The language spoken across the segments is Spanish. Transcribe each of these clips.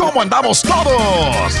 ¿Cómo andamos todos?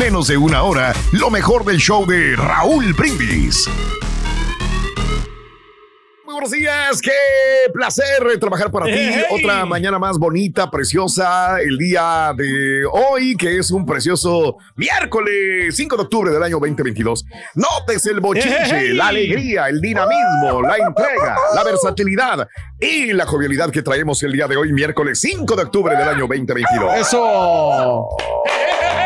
menos de una hora lo mejor del show de Raúl Brindis. Muy buenos días, qué placer trabajar para ti. Hey. Otra mañana más bonita, preciosa, el día de hoy, que es un precioso miércoles 5 de octubre del año 2022. Notes el bochinche, Hey. la alegría, el dinamismo, la entrega, la versatilidad y la jovialidad que traemos el día de hoy, miércoles 5 de octubre del año 2022. Eso.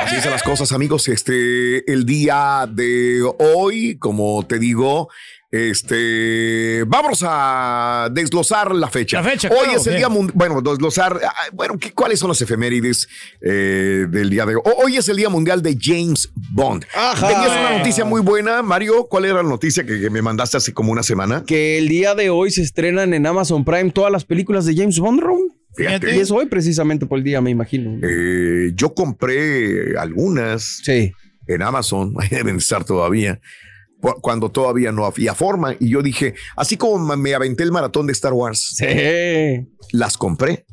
Así son las cosas, amigos. Este, el día de hoy, como te digo, este, vamos a desglosar la fecha. La fecha, Hoy claro, es el sí. día mundial. Bueno, desglosar. ah, Bueno, ¿qué- ¿cuáles son las efemérides eh, del día de hoy? Hoy es el día mundial de James Bond. Ajá. Tenías una noticia muy buena, Mario. ¿Cuál era la noticia que, que me mandaste hace como una semana? Que el día de hoy se estrenan en Amazon Prime todas las películas de James Bond. Fíjate. Y es hoy precisamente por el día, me imagino. Eh, yo compré algunas Sí. en Amazon, ahí deben estar todavía, cu- cuando todavía no había forma. Y yo dije, así como me aventé el maratón de Star Wars, Sí. las compré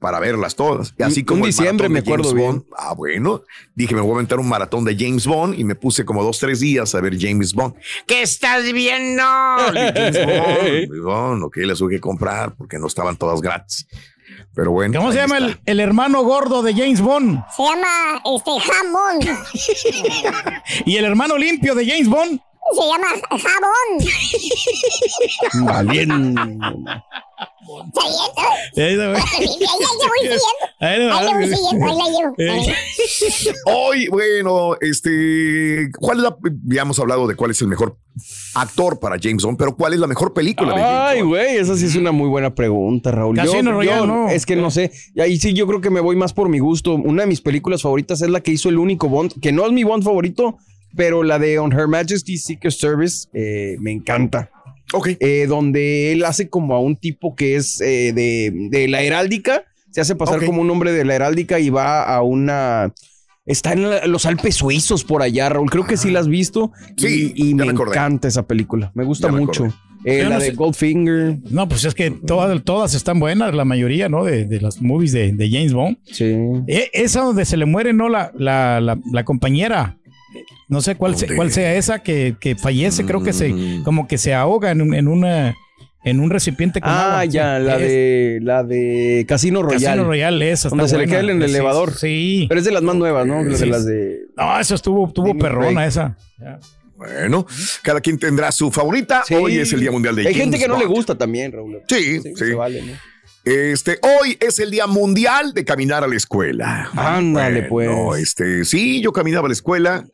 para verlas todas. Y así como un el diciembre, me James acuerdo bien. Bond. Ah, bueno. Dije, me voy a aventar un maratón de James Bond y me puse como dos, tres días a ver James Bond. ¿Qué estás viendo? James Bond. Bond, ok, las tuve que comprar porque no estaban todas gratis. Pero bueno. ¿Cómo se llama el, el hermano gordo de James Bond? Se llama este jamón. ¿Y el hermano limpio de James Bond? Se llama jabón. Valiendo. ¿Está bien? Ahí la voy. Siguiendo. Ahí la Ahí la voy voy. siguiendo. Ahí la llevo. Hoy, bueno, este, ¿cuál es la, ya hemos hablado de cuál es el mejor actor para James Bond, pero cuál es la mejor película de James Ay, güey, esa sí es una muy buena pregunta, Raúl. Casino Royale, no. Es que no sé. Y ahí sí yo creo que me voy más por mi gusto. Una de mis películas favoritas es la que hizo el único Bond, que no es mi Bond favorito, pero la de On Her Majesty's Secret Service eh, me encanta. Ok. eh, donde él hace como a un tipo que es eh, de, de la heráldica, se hace pasar como un hombre de la heráldica y va a una... Está en la- los Alpes suizos por allá, Raúl. Creo que sí la has visto. Sí, y, me recordé. encanta esa película. Me gusta Ya mucho. Eh, la no de sé. Goldfinger. No, pues es que todas, todas están buenas, la mayoría, ¿no? De, de las movies de, de James Bond. Sí. Eh, esa donde se le muere, ¿no? La, la, la, la compañera. No sé cuál, se- cuál sea esa que, que fallece, creo que se, Mm. como que se ahoga en, un- en una, en un recipiente con Ah, agua. ya, Sí, la es de la de Casino Royale. Casino Royale, esa. Donde se le cae en el Sí, elevador. Sí. Pero es de las más nuevas, ¿no? De las de. No, eso estuvo, estuvo Daniel perrona esa. Ya. Bueno, cada quien tendrá su favorita. Sí. Hoy es el Día Mundial de Hay James gente que no le gusta también, Raúl. Sí, Sí, sí. se vale, ¿no? Este, hoy es el Día Mundial de caminar a la escuela. Ándale, Bueno, pues. Este, sí, yo caminaba a la escuela,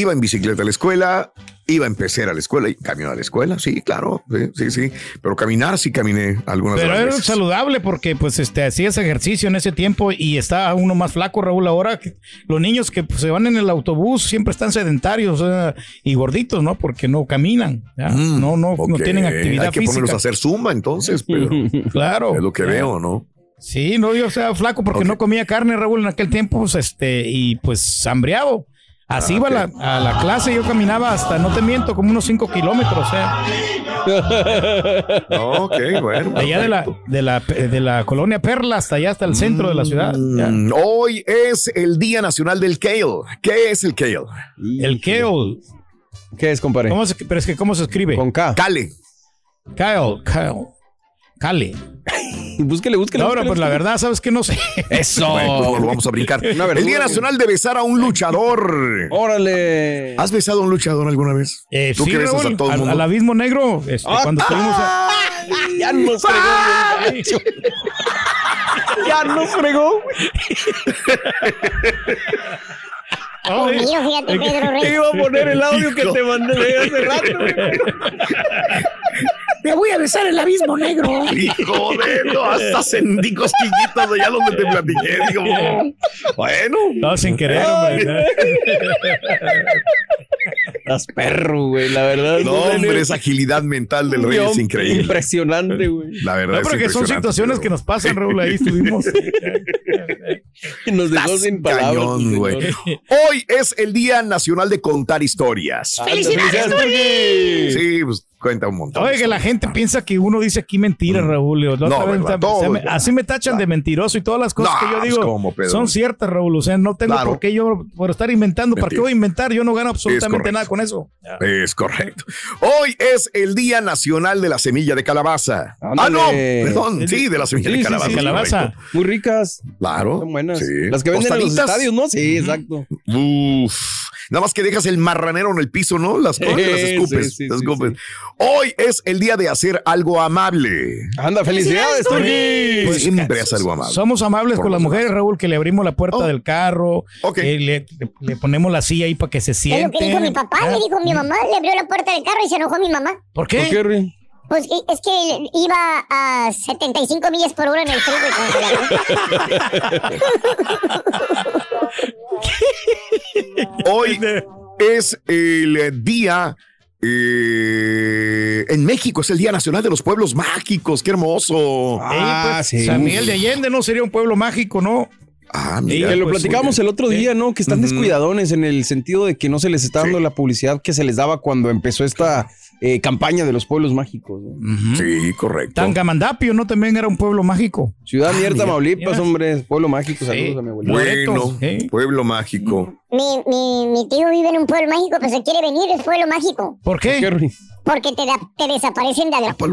iba en bicicleta a la escuela, iba en pecera a la escuela y camino a la escuela. Sí, claro, sí, sí, sí. Pero caminar sí caminé algunas Pero de las era veces. saludable porque pues este hacías ejercicio en ese tiempo y está uno más flaco, Raúl, ahora que los niños que pues, se van en el autobús siempre están sedentarios eh, y gorditos, ¿no? Porque no caminan. Mm, no, no, no tienen actividad Hay que física. ponerlos a hacer zumba entonces, pero Claro. es lo que veo, ¿no? Sí, no, yo sea flaco porque no comía carne, Raúl, en aquel tiempo, pues, este, y pues hambriado. Así Ah, iba a la, a la clase, yo caminaba hasta, no te miento, como unos 5 kilómetros, ¿eh? Ok, bueno. Allá de la, de la, de la colonia Perla hasta allá, hasta el centro de la ciudad. ya. Mm, Hoy es el Día Nacional del Kale. ¿Qué es el Kale? El kale. ¿Qué es, compadre? ¿Cómo se, pero es que, ¿cómo se escribe? Con K. Cale. Kyle, Kyle. Cale. Búsquele, búsquele. No, pues la verdad, ¿sabes que No sé. Eso. Bueno, pues no lo vamos a brincar. El Día Nacional de besar a un luchador. Órale. ¿Has besado a un luchador alguna vez? Eh, ¿Tú sí, que besas Raúl, a todo el al, mundo? al abismo negro, este, Ah, cuando estuvimos a- ya nos fregó. gacho. ya nos fregó. Dios mío, fíjate, Pedro Te Rey. iba a poner el audio que te mandé hace rato. Me voy a besar el abismo negro. Hijo de no, hasta sentí cosquillitas allá donde te platiqué. Digo, bueno. No, sin querer, hombre. Estás perro, güey, la verdad. No, hombre, esa agilidad mental del rey es increíble. Impresionante, güey. La verdad No, es pero que son situaciones pero- que nos pasan, Raúl, ahí estuvimos. Nos dejó Estás sin palabras. cañón, el güey. Hoy es el Día Nacional de Contar Historias. Felicidades, Turki. Sí, pues cuenta un montón. Oye, que la gente piensa que uno dice aquí mentiras, Raúl. La otra No, vez ¿verdad? está- Todo, se me- ¿verdad? así me tachan de mentiroso y todas las cosas No, que yo digo son ciertas, Raúl. O sea, no tengo Claro. por qué yo por estar inventando. ¿Para qué voy a inventar? Yo no gano absolutamente nada con eso. Es correcto. Hoy es el Día Nacional de la Semilla de Calabaza. Ah, no, perdón. Sí, de la semilla Sí, de calabaza. sí, calabaza. Muy ricas. Claro. Son buenas. Sí. Las que venden en los estadios, ¿no? Sí, exacto. Uf. Nada más que dejas el marranero en el piso, ¿no? Las, Sí, las escupes. sí, sí, las escupes. sí. Hoy es el día de hacer algo amable. Anda, felicidades, Turki. Pues siempre haz algo amable. Somos amables con las mujeres, Raúl, que le abrimos la puerta Oh. del carro, Ok. eh, le, le- ponemos la silla ahí para que se Es lo siente. que dijo mi papá, le dijo mi mamá, le abrió la puerta del carro y se enojó mi mamá. ¿Por qué? ¿Por qué? Pues es que iba a 75 millas por hora en el freeway. Hoy es el día. eh, en México es el Día Nacional de los Pueblos Mágicos. ¡Qué hermoso! Eh, Ah, pues, sí. San Miguel de Allende no sería un pueblo mágico, ¿no? Ah, Que mira. lo pues, platicamos el otro día, ¿no? Que están Ujú. descuidadones en el sentido de que no se les está dando Sí. la publicidad que se les daba cuando empezó esta eh, campaña de los pueblos mágicos. ¿no? Sí, correcto. Tangamandapio, ¿no? También era un pueblo mágico. Ciudad Ah. Tamaulipas, Mira. hombre. Pueblo mágico. Saludos Sí. a mi abuelita. Bueno, ¿eh? pueblo mágico. Mi, mi, mi tío vive en un pueblo mágico, pero se quiere venir, es pueblo mágico. ¿Por qué? Porque te, da- te desaparecen de agrapa.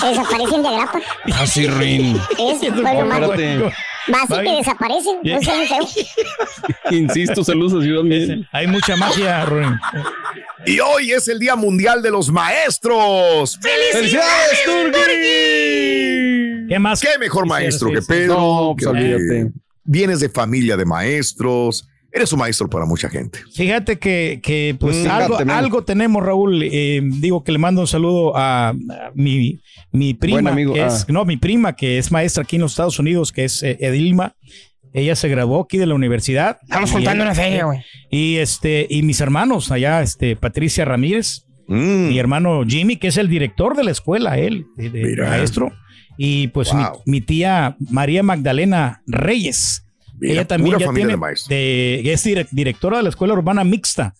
Te desaparecen de agrapa. Ah, sí, Rin. Es pueblo mágico. Vas y te Vaya. desaparecen. No feos. Insisto, saludos a Ciudad Mierda. Hay mucha magia, Ruin. Y hoy es el Día Mundial de los Maestros. ¡Felicidades, Turki! ¿Qué más? ¿Qué mejor maestro que? Pedro? No, pues que- olvídate. Vienes de familia de maestros. Eres un maestro para mucha gente. Fíjate que, que, pues algo, tenemos, Raúl. Eh, digo que le mando un saludo a, a mi, mi prima, Buen amigo, que es, ah. no, mi prima, que es maestra aquí en los Estados Unidos, que es eh, Edilma. Ella se graduó aquí de la universidad. Estamos él- una feria, güey. Y este, y mis hermanos allá, este, Patricia Ramírez, Mm, mi hermano Jimmy, que es el director de la escuela, él, de, de Mira. maestro. Y pues mi, tía María Magdalena Reyes. Mira, ella también ya tiene, de es direc- directora de la escuela urbana mixta.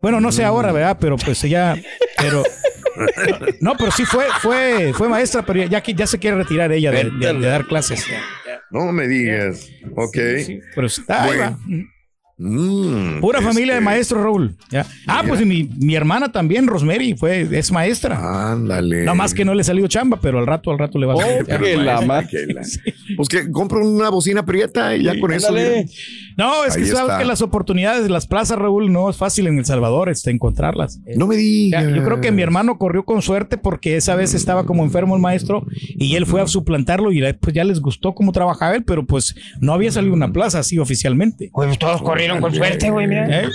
Bueno, no sé Mm. ahora, ¿verdad? Pero pues ella, pero no, pero sí fue, fue, fue maestra, pero ya, ya se quiere retirar ella de, de- de dar clases. no me digas. Ok. Sí, pero está, ahí Bueno. va. Mm, Pura familia de este, maestros, Raúl. Ya. Ah, pues y mi, mi hermana también, Rosemary, fue, es maestra. Ándale. No más que no le salió chamba, pero al rato, al rato le va a Oh, salir. que la ma- Que la- Pues que compro una bocina prieta y ya con eso. Mira. No, es que sabes está. que las oportunidades de las plazas, Raúl, no es fácil en El Salvador este, encontrarlas. No me digas. yo creo que mi hermano corrió con suerte porque esa vez estaba como enfermo el maestro y él fue a suplantarlo y pues ya les gustó cómo trabajaba él, pero pues no había salido una plaza así oficialmente. Pues todos corrieron con suerte, güey, mira. ¿Eh?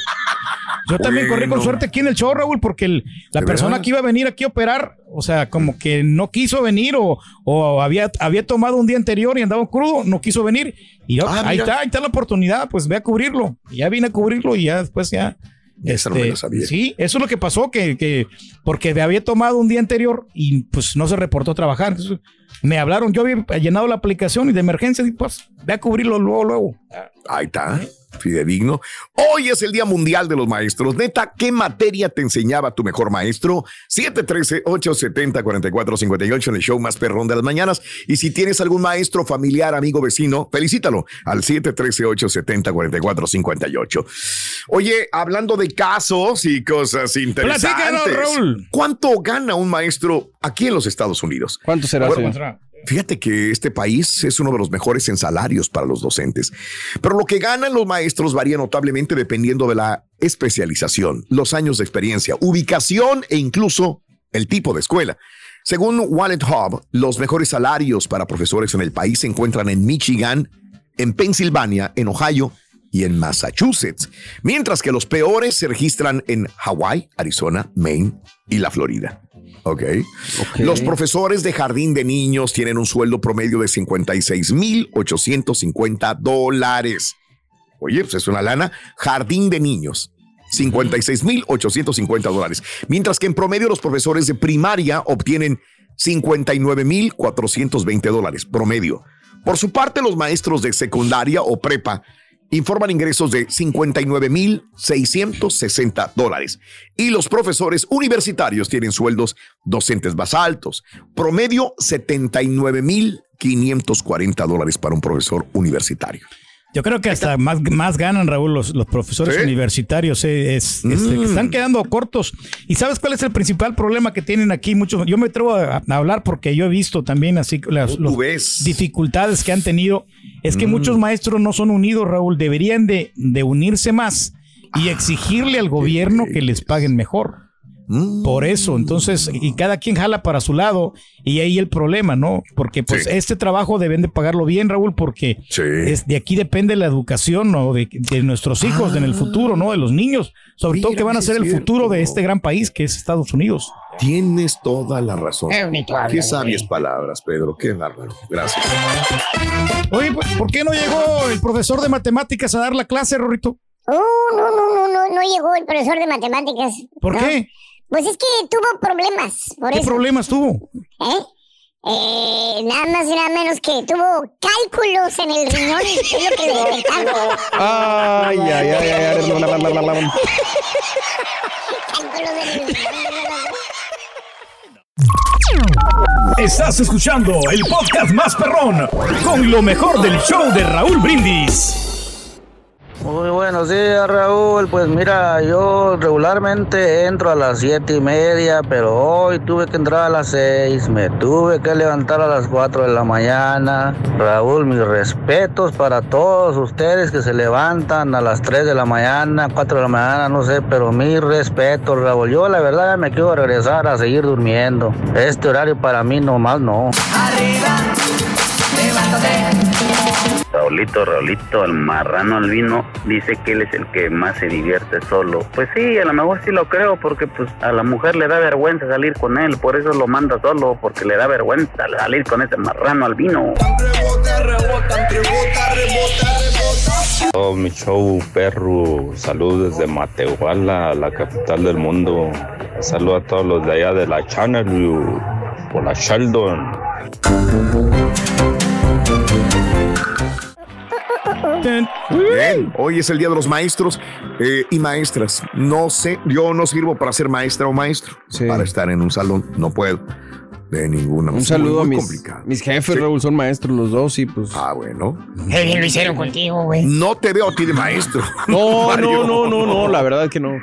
Yo también corrí con suerte aquí en el show, Raúl, porque el- la ¿De persona que iba a venir aquí a operar, o sea, como que no quiso venir o, o había, había tomado un día anterior y andaba crudo, no quiso venir. Y yo, Ah, ahí mira. está, ahí está la oportunidad, pues ve a cubrirlo. Y ya vine a cubrirlo y ya después ya. Esa no me la sabía. sí, eso es lo que pasó, que, que porque había tomado un día anterior y pues no se reportó a trabajar. Entonces, me hablaron, yo había llenado la aplicación y de emergencia, y pues ve a cubrirlo luego, luego. Ahí está. Fidedigno. Hoy es el Día Mundial de los Maestros. Neta, ¿qué materia te enseñaba tu mejor maestro? 713-870-4458 en el show más perrón de las mañanas. Y si tienes algún maestro, familiar, amigo, vecino, felicítalo al 713-870-4458. Oye, hablando de casos y cosas interesantes. Raúl. ¿Cuánto gana un maestro aquí en los Estados Unidos? ¿Cuánto será? Bueno? Fíjate que este país es uno de los mejores en salarios para los docentes, pero lo que ganan los maestros varía notablemente dependiendo de la especialización, los años de experiencia, ubicación e incluso el tipo de escuela. Según Wallet Hub, los mejores salarios para profesores en el país se encuentran en Michigan, en Pensilvania, en Ohio y en Massachusetts, mientras que los peores se registran en Hawái, Arizona, Maine y la Florida. Ok. Los profesores de jardín de niños tienen un sueldo promedio de 56,850 dólares. Oye, pues es una lana. Jardín de niños. 56,850 dólares. Mientras que en promedio los profesores de primaria obtienen 59,420 dólares promedio. Por su parte, los maestros de secundaria o prepa informan ingresos de 59,660 dólares. Y los profesores universitarios tienen sueldos docentes más altos. Promedio 79,540 dólares para un profesor universitario. Yo creo que hasta más, más ganan, Raúl, los, los profesores ¿Sí? universitarios. eh, es, este, que están quedando cortos. ¿Y sabes cuál es el principal problema que tienen aquí muchos? Yo me atrevo a, a hablar porque yo he visto también así las dificultades que han tenido. Es que muchos maestros no son unidos, Raúl. Deberían de, de unirse más y exigirle al gobierno que les paguen mejor. Mm. Por eso, entonces, y cada quien jala para su lado, y ahí el problema, ¿no? Porque pues Sí. este trabajo deben de pagarlo bien, Raúl, porque Sí. es, de aquí depende la educación, ¿no? De, de nuestros hijos, en el futuro, ¿no? De los niños, sobre todo que van a ser el futuro de este gran país que es Estados Unidos. Tienes toda la razón. Qué sabias palabras, Pedro. Qué bárbaro. Gracias. Oye, pues, ¿por qué no llegó el profesor de matemáticas a dar la clase, Rorrito? Uh, no, no, no, no, no llegó el profesor de matemáticas. ¿Por ¿no? qué? Pues es que tuvo problemas, por ¿Qué eso. problemas tuvo? ¿Eh? Eh, nada más y nada menos que tuvo cálculos en el riñón, es lo que le detectaron. Ay, ay, ay, ay, ay, la, la, la, la, la. Cálculos en el riñón. Estás escuchando el podcast más perrón con lo mejor del show de Raúl Brindis. Muy buenos días, Raúl. Pues mira, yo regularmente entro a las siete y media, pero hoy tuve que entrar a las seis. Me tuve que levantar a las 4 de la mañana. Raúl, mis respetos para todos ustedes que se levantan a las 3 de la mañana, 4 de la mañana, no sé, pero mis respetos, Raúl. Yo la verdad me quiero regresar a seguir durmiendo. Este horario para mí nomás no. Raulito, Raulito, el marrano albino dice que él es el que más se divierte solo. Pues sí, a lo mejor sí lo creo, porque pues a la mujer le da vergüenza salir con él, por eso lo manda solo, porque le da vergüenza salir con ese marrano albino. Oh, mi show, perro. Salud desde Matehuala, la capital del mundo. Salud a todos los de allá de la Channel View, por la Sheldon. Bien, hoy es el Día de los Maestros eh, y Maestras. No sé, yo no sirvo para ser maestra o maestro. Sí. Para estar en un salón, no puedo. De ninguna Un Es saludo muy a mis, complicado. mis jefes, Sí. Raúl, son maestros los dos, y pues. Ah, bueno. Qué bien lo hicieron contigo, güey. No te veo a ti de maestro. No, no, no, no, no, la verdad que no.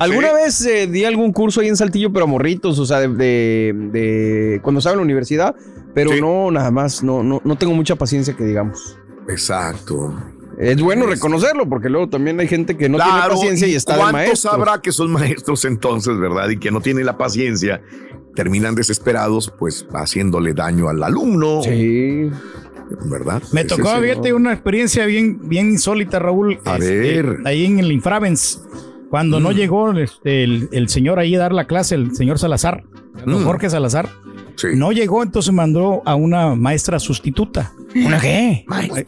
Alguna ¿Sí? vez eh, di algún curso ahí en Saltillo, pero a morritos, o sea, de, de- de- cuando estaba en la universidad, pero Sí. no, nada más, no, no, no tengo mucha paciencia que digamos. Exacto. Es bueno Sí. reconocerlo, porque luego también hay gente que no tiene paciencia y está de ¿Cuántos maestro. sabrá que son maestros entonces, verdad? Y que no tienen la paciencia, terminan desesperados, pues haciéndole daño al alumno, Sí. ¿verdad? Me tocó, fíjate, una experiencia bien, bien insólita, Raúl. A Este, ver. Ahí en el Infravens, cuando no llegó este, el, el señor ahí a dar la clase, el señor Salazar, Mm. Jorge Salazar, Sí. no llegó, entonces mandó a una maestra sustituta. ¿Una qué? ¿Maestra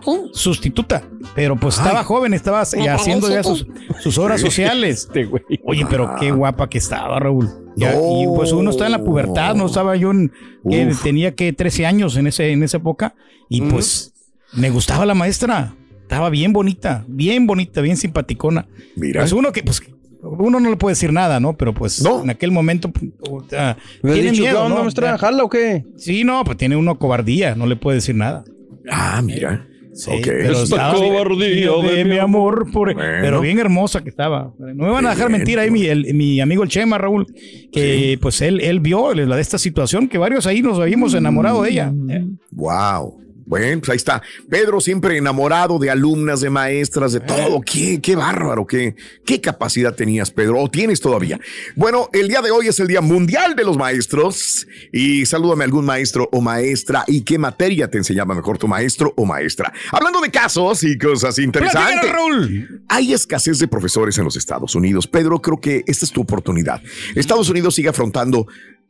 qué? Sustituta, pero pues estaba joven, estaba Me haciendo ya sus, sus horas sociales. Este güey. Oye, pero qué guapa que estaba, Raúl. Ya, No. Y pues uno está en la pubertad, no estaba yo en, que Uf. tenía que 13 años en ese en esa época y pues me gustaba la maestra. Estaba bien bonita, bien bonita, bien simpaticona. Mira. Pues uno que pues uno no le puede decir nada, ¿no? Pero pues No. en aquel momento o sea, ¿Me tiene dicho miedo, ¿no? maestra? Ya. ¿Jala o qué? Sí, no, pues tiene uno cobardía, no le puede decir nada. Ah, mira. Sí, Ok. pero estaba cobardía de, de mi amor, por- Bueno. pero bien hermosa que estaba. No me van a dejar Bien, mentir ahí mi, el- mi amigo el Chema, Raúl, que pues él, él vio la de esta situación, que varios ahí nos habíamos enamorado de ella. ¿eh? Wow. Bueno, pues ahí está. Pedro siempre enamorado de alumnas, de maestras, de todo. Qué, qué bárbaro, qué, qué capacidad tenías, Pedro, o tienes todavía. Bueno, el día de hoy es el Día Mundial de los Maestros y salúdame a algún maestro o maestra y qué materia te enseñaba mejor tu maestro o maestra. Hablando de casos y cosas interesantes. Raúl. Hay escasez de profesores en los Estados Unidos. Pedro, creo que esta es tu oportunidad. Estados Unidos sigue afrontando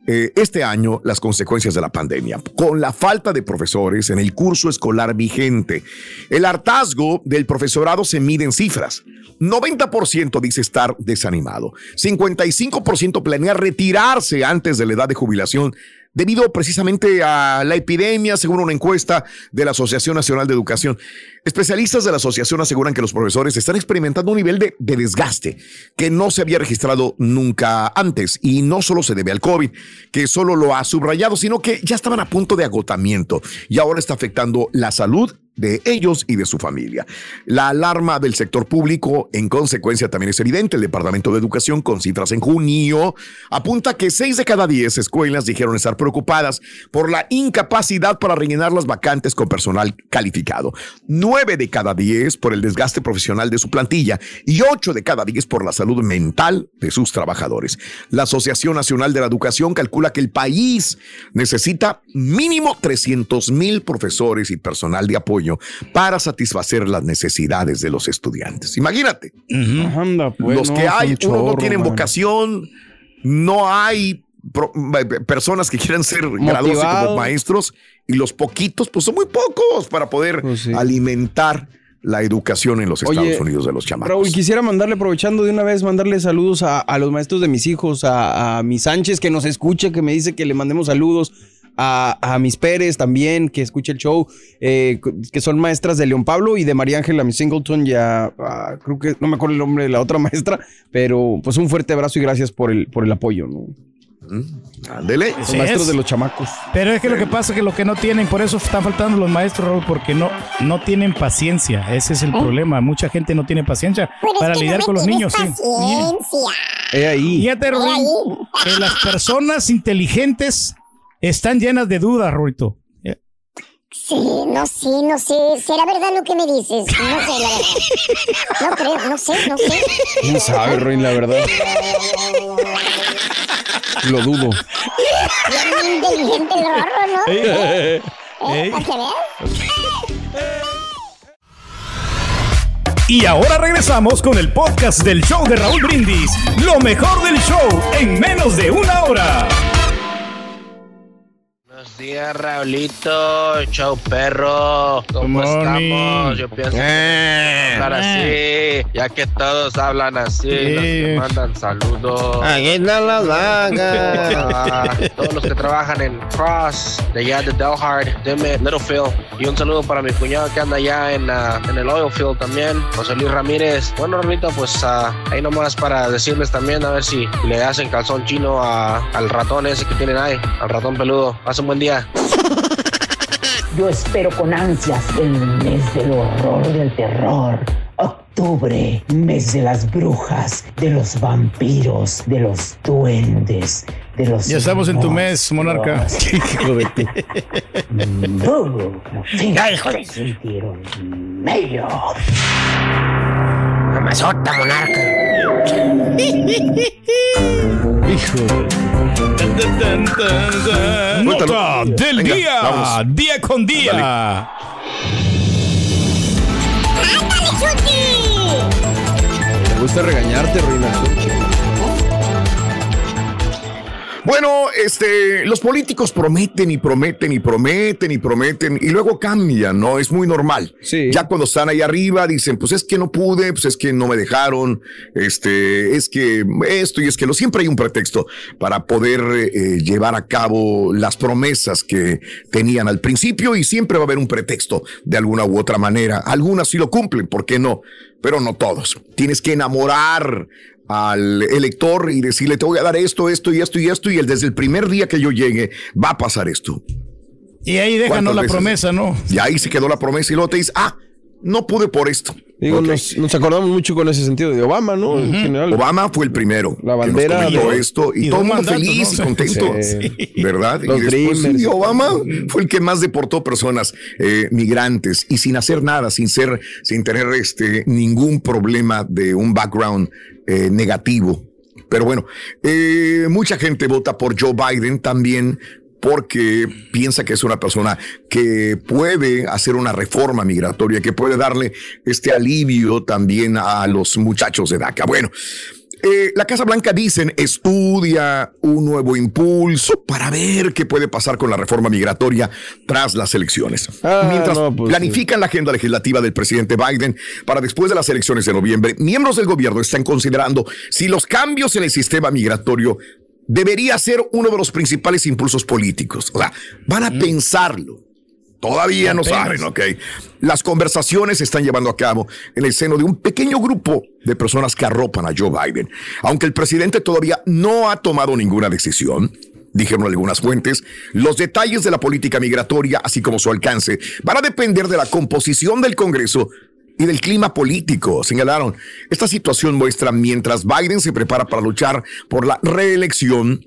eh, este año las consecuencias de la pandemia, con la falta de profesores en el curso escolar vigente. El hartazgo del profesorado se mide en cifras. 90% dice estar desanimado. 55% planea retirarse antes de la edad de jubilación debido precisamente a la epidemia, según una encuesta de la Asociación Nacional de Educación. Especialistas de la asociación aseguran que los profesores están experimentando un nivel de, de desgaste que no se había registrado nunca antes y no solo se debe al COVID, que solo lo ha subrayado, sino que ya estaban a punto de agotamiento y ahora está afectando la salud de ellos y de su familia. La alarma del sector público, en consecuencia, también es evidente. El Departamento de Educación, con cifras en junio, apunta que seis de cada diez escuelas dijeron estar preocupadas por la incapacidad para rellenar las vacantes con personal calificado. Nueve de cada diez por el desgaste profesional de su plantilla y ocho de cada diez por la salud mental de sus trabajadores. La Asociación Nacional de la Educación calcula que el país necesita mínimo 300 mil profesores y personal de apoyo para satisfacer las necesidades de los estudiantes. Imagínate, Anda, pues, los no, que hay, un uno no chorro, tienen vocación, no hay pro- eh, personas que quieran ser Motivado. como maestros y los poquitos, pues son muy pocos para poder alimentar la educación en los Oye, Estados Unidos de los chamacos. Raúl, quisiera mandarle, aprovechando de una vez, mandarle saludos a, a los maestros de mis hijos, a, a mi Sánchez que nos escucha, que me dice que le mandemos saludos, a, a mis Pérez también, que escucha el show, eh, que son maestras de León Pablo y de María Ángela, mi Singleton, ya a- creo que no me acuerdo el nombre de la otra maestra, pero pues un fuerte abrazo y gracias por el, por el apoyo, ¿no? Ándele. Los Sí maestros es. de los chamacos. Pero es que lo que pasa es que lo que no tienen, por eso están faltando los maestros, Raúl, porque no, no tienen paciencia. Ese es el problema. Mucha gente no tiene paciencia para lidiar con los niños. sí. Paciencia. He ahí. Fíjate, Raúl, que las personas inteligentes están llenas de dudas, Raúlito. Sí, no sé, no sé. ¿Será verdad lo que me dices? No sé, la verdad. No creo, no sé, no sé. ¿Quién sabe, Ruin, la verdad? Lo dudo. Bien inteligente el rorro, ¿no? ¿Eh? ¿Para que veas? Y ahora regresamos con el podcast del show de Raúl Brindis. Lo mejor del show en menos de una hora. Buenos días, Raulito, show perro. ¿Cómo morning. estamos? Yo pienso que hablar así, ya que todos hablan así, los que mandan saludos. Aquí están las todos los que trabajan en Cross, de allá de Delhard, Dimmitt, Littlefield. Y un saludo para mi cuñado que anda allá en, ah, en el Oil Field también, José Luis Ramírez. Bueno, Ramito, pues ah, ahí nomás para decirles también a ver si le hacen calzón chino a- al ratón ese que tienen ahí, al ratón peludo. Pasa un buen día. Yo espero con ansias el mes del horror del terror. Octubre, mes de las brujas, de los vampiros, de los duendes, de los. Ya estamos en tu mes, monarca. Hijo de Ya, hijo de. Sintieron mello. Mamazota, monarca. Hijo. Nota del Venga, día. vamos. Día con día. Me gusta regañarte, Ruina. Bueno, este, los políticos prometen y prometen y prometen y prometen y luego cambian, ¿no? Es muy normal. Ya cuando están ahí arriba dicen, pues es que no pude, pues es que no me dejaron, este, es que esto y es que lo siempre hay un pretexto para poder eh, llevar a cabo las promesas que tenían al principio y siempre va a haber un pretexto de alguna u otra manera. Algunas sí lo cumplen, ¿por qué no? Pero no todos. Tienes que enamorar al elector y decirle, te voy a dar esto, esto y esto y esto, y él desde el primer día que yo llegue va a pasar esto. Y ahí déjanos ¿Cuántas la veces? promesa, ¿no? Y ahí se quedó la promesa y luego te dice, ah, no pude por esto. Digo, nos, nos acordamos mucho con ese sentido de Obama, ¿no? En general. Obama fue el primero La que nos bandera comentó de- esto y, y todo el mundo feliz y ¿no? contento, Sí. ¿verdad? Los y después Dreamers. sí, Obama fue el que más deportó personas eh, migrantes y sin hacer nada, sin ser, sin tener este ningún problema de un background eh, negativo. Pero bueno, eh, mucha gente vota por Joe Biden también porque piensa que es una persona que puede hacer una reforma migratoria, que puede darle este alivio también a los muchachos de DACA. Bueno, eh, la Casa Blanca dicen estudia un nuevo impulso para ver qué puede pasar con la reforma migratoria tras las elecciones. Ah, Mientras no, pues, planifican la agenda legislativa del presidente Biden para después de las elecciones de noviembre, miembros del gobierno están considerando si los cambios en el sistema migratorio debería ser uno de los principales impulsos políticos. O sea, van a pensarlo. Todavía no saben, ¿ok? Las conversaciones se están llevando a cabo en el seno de un pequeño grupo de personas que arropan a Joe Biden. Aunque el presidente todavía no ha tomado ninguna decisión, dijeron algunas fuentes, los detalles de la política migratoria, así como su alcance, van a depender de la composición del Congreso y del clima político, señalaron. Esta situación muestra mientras Biden se prepara para luchar por la reelección,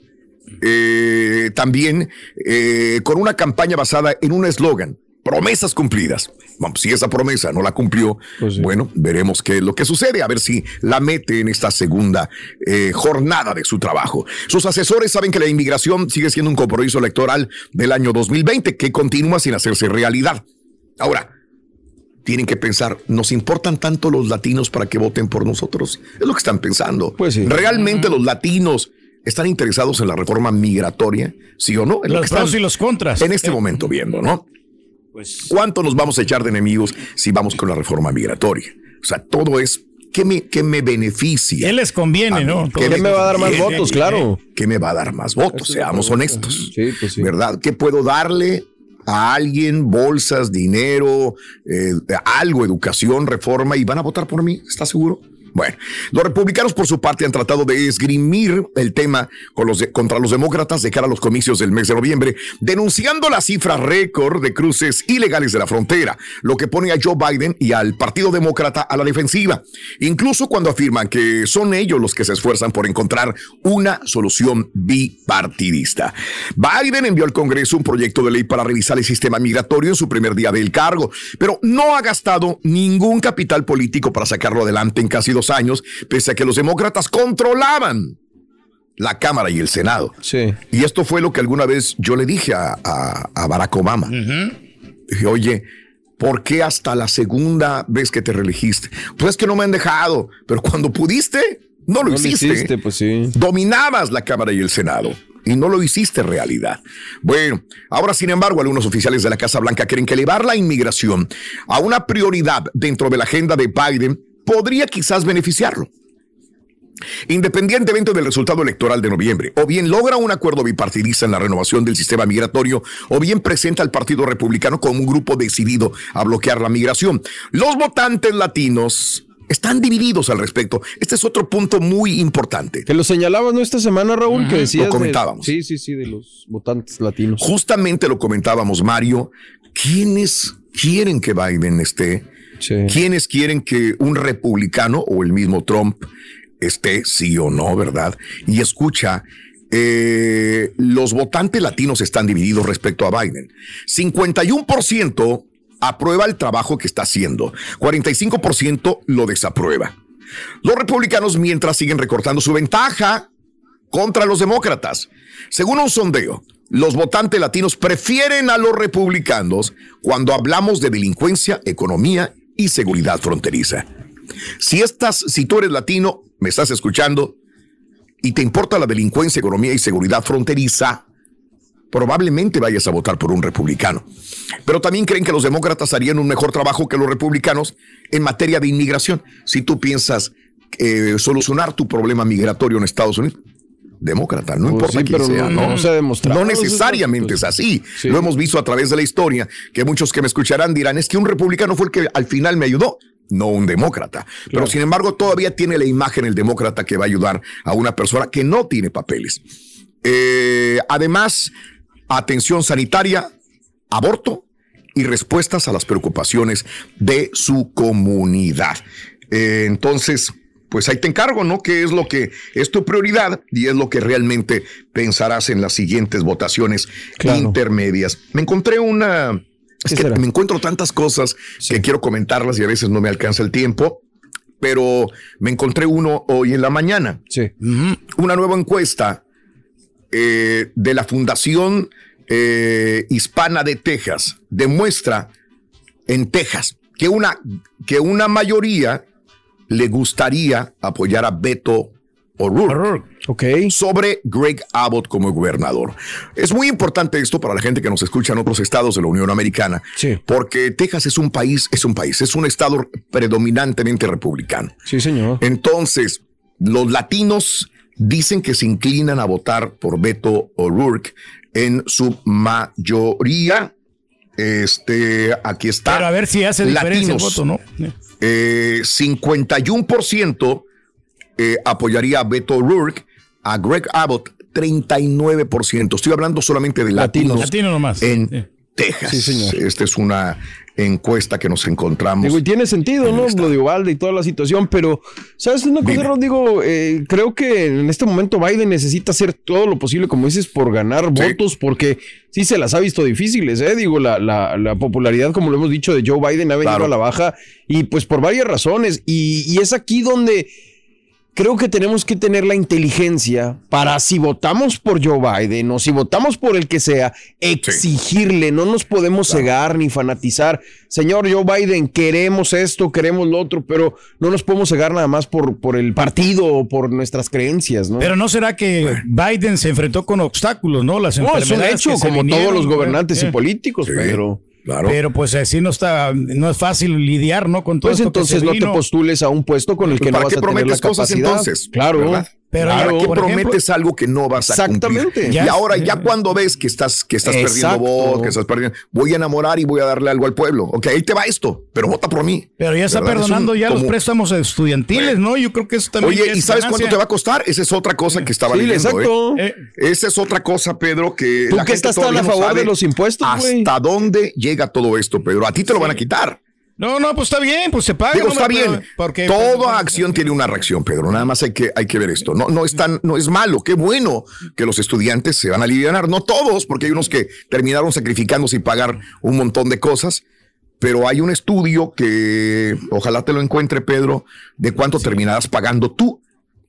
eh, también eh, con una campaña basada en un eslogan, promesas cumplidas. Vamos, si esa promesa no la cumplió, bueno, veremos qué es lo que sucede, a ver si la mete en esta segunda eh, jornada de su trabajo. Sus asesores saben que la inmigración sigue siendo un compromiso electoral del año 2020 que continúa sin hacerse realidad. Ahora, tienen que pensar, ¿nos importan tanto los latinos para que voten por nosotros? Es lo que están pensando. Pues sí. ¿Realmente los latinos están interesados en la reforma migratoria? ¿Sí o no? Lo Los pros y los contras. En este momento viendo, ¿no? Pues ¿Cuánto nos vamos a echar de enemigos si vamos con la reforma migratoria? O sea, todo es, ¿qué me, qué me beneficia? él les conviene, ¿no? ¿qué ¿Qué me va a dar más conviene? votos? Claro. ¿Qué me va a dar más votos? Seamos honestos. Sí, pues sí. ¿Verdad? ¿Qué puedo darle a alguien? Bolsas, dinero, eh, algo, educación, reforma, y van a votar por mí. ¿Estás seguro? Bueno, los republicanos por su parte han tratado de esgrimir el tema contra los demócratas de cara a los comicios del mes de noviembre, denunciando la cifra récord de cruces ilegales de la frontera, lo que pone a Joe Biden y al Partido Demócrata a la defensiva, incluso cuando afirman que son ellos los que se esfuerzan por encontrar una solución bipartidista. Biden envió al Congreso un proyecto de ley para revisar el sistema migratorio en su primer día del cargo, pero no ha gastado ningún capital político para sacarlo adelante en casi dos años, pese a que los demócratas controlaban la Cámara y el Senado. Sí. Y esto fue lo que alguna vez yo le dije a, a- a Barack Obama. Dije, oye, ¿por qué hasta la segunda vez que te reelegiste? Pues es que no me han dejado, pero cuando pudiste, no lo No lo hiciste. hiciste, pues sí. Dominabas la Cámara y el Senado. Y no lo hiciste realidad. Bueno, ahora sin embargo, algunos oficiales de la Casa Blanca creen que elevar la inmigración a una prioridad dentro de la agenda de Biden podría quizás beneficiarlo. Independientemente del resultado electoral de noviembre, o bien logra un acuerdo bipartidista en la renovación del sistema migratorio, o bien presenta al Partido Republicano como un grupo decidido a bloquear la migración. Los votantes latinos están divididos al respecto. Este es otro punto muy importante. Que lo señalabas, ¿no? Esta semana, Raúl, que decías. Lo de- comentábamos. sí, sí, sí, de los votantes latinos. Justamente lo comentábamos, Mario. ¿Quiénes quieren que Biden esté? Sí. ¿Quiénes quieren que un republicano o el mismo Trump esté, sí o no, verdad? Y escucha, eh, los votantes latinos están divididos respecto a Biden. 51% aprueba el trabajo que está haciendo, 45% lo desaprueba. Los republicanos, mientras siguen recortando su ventaja contra los demócratas. Según un sondeo, los votantes latinos prefieren a los republicanos cuando hablamos de delincuencia, economía y seguridad fronteriza. Si estás, si tú eres latino, me estás escuchando y te importa la delincuencia, economía y seguridad fronteriza, probablemente vayas a votar por un republicano. Pero también creen que los demócratas harían un mejor trabajo que los republicanos en materia de inmigración. Si tú piensas eh, solucionar tu problema migratorio en Estados Unidos, demócrata, no Pues importa sí, quién sea, no- ¿no? se ha demostrado. No necesariamente es así. Lo hemos visto a través de la historia, que muchos que me escucharán dirán, es que un republicano fue el que al final me ayudó. No un demócrata. Pero sin embargo, todavía tiene la imagen el demócrata que va a ayudar a una persona que no tiene papeles. Eh, además, atención sanitaria, aborto y respuestas a las preocupaciones de su comunidad. Eh, entonces, pues ahí te encargo, ¿no? Que es lo que es tu prioridad y es lo que realmente pensarás en las siguientes votaciones intermedias. Me encontré una... Es que me encuentro tantas cosas que quiero comentarlas y a veces no me alcanza el tiempo, pero me encontré uno hoy en la mañana. Sí. Una nueva encuesta eh, de la Fundación eh, Hispana de Texas demuestra en Texas que una, que una mayoría le gustaría apoyar a Beto O'Rourke sobre Greg Abbott como gobernador. Es muy importante esto para la gente que nos escucha en otros estados de la Unión Americana, porque Texas es un país, es un país, es un estado predominantemente republicano. Sí, señor. Entonces, los latinos dicen que se inclinan a votar por Beto O'Rourke en su mayoría. Este, aquí está. Pero a ver si hace diferencia el voto, ¿no? Eh, 51% eh, apoyaría a Beto O'Rourke, a Greg Abbott 39%. Estoy hablando solamente de latinos, Latino nomás. en Texas. Sí, señor. Esta es una encuesta que nos encontramos. Digo, y tiene sentido, ¿no? Lo de Ubalde y toda la situación, pero, ¿sabes una cosa, Rodrigo? Eh, creo que en este momento Biden necesita hacer todo lo posible, como dices, por ganar votos, porque sí se las ha visto difíciles, ¿eh? Digo, la, la, la popularidad, como lo hemos dicho, de Joe Biden ha venido Claro. a la baja, y pues por varias razones, y, y es aquí donde creo que tenemos que tener la inteligencia para si votamos por Joe Biden o si votamos por el que sea, exigirle, no nos podemos cegar ni fanatizar. Señor Joe Biden, queremos esto, queremos lo otro, pero no nos podemos cegar nada más por, por el partido o por nuestras creencias, ¿no? Pero no será que Biden se enfrentó con obstáculos, ¿no? Las No, es un hecho, como vinieron, todos los gobernantes y políticos, Pedro. Pero pues así no está, no es fácil lidiar, ¿no? Con todo Pues esto que entonces se no te postules a un puesto con el que no ¿Para vas qué a tener la cosas capacidad. entonces? Claro. ¿Verdad? Pero ¿Para ya, qué por ejemplo- prometes algo que no vas a Exactamente. cumplir? Ya- y ahora, ya cuando ves que estás, que estás perdiendo voz, que estás perdiendo, voy a enamorar y voy a darle algo al pueblo. Ok, ahí te va esto, pero vota por mí. Pero ya está ¿Verdad? Es un- perdonando ya los préstamos estudiantiles, ¿no? Yo creo que eso también. Oye, ¿y es sabes ganancia. cuánto te va a costar? Esa es otra cosa que estaba Sí, leyendo. exacto. ¿eh? Esa es otra cosa, Pedro, que Tú la que gente estás tan a favor de los impuestos. ¿Hasta dónde llega todo esto, Pedro? A ti te lo van a quitar. No, no, pues está bien, pues se paga. Digo, está bien. Porque, Toda acción tiene una reacción, Pedro. Nada más hay que, hay que ver esto. No, no es tan, no es malo. Qué bueno que los estudiantes se van a aliviar. No todos, porque hay unos que terminaron sacrificándose y pagar un montón de cosas. Pero hay un estudio que ojalá te lo encuentre, Pedro, de cuánto terminarás pagando tú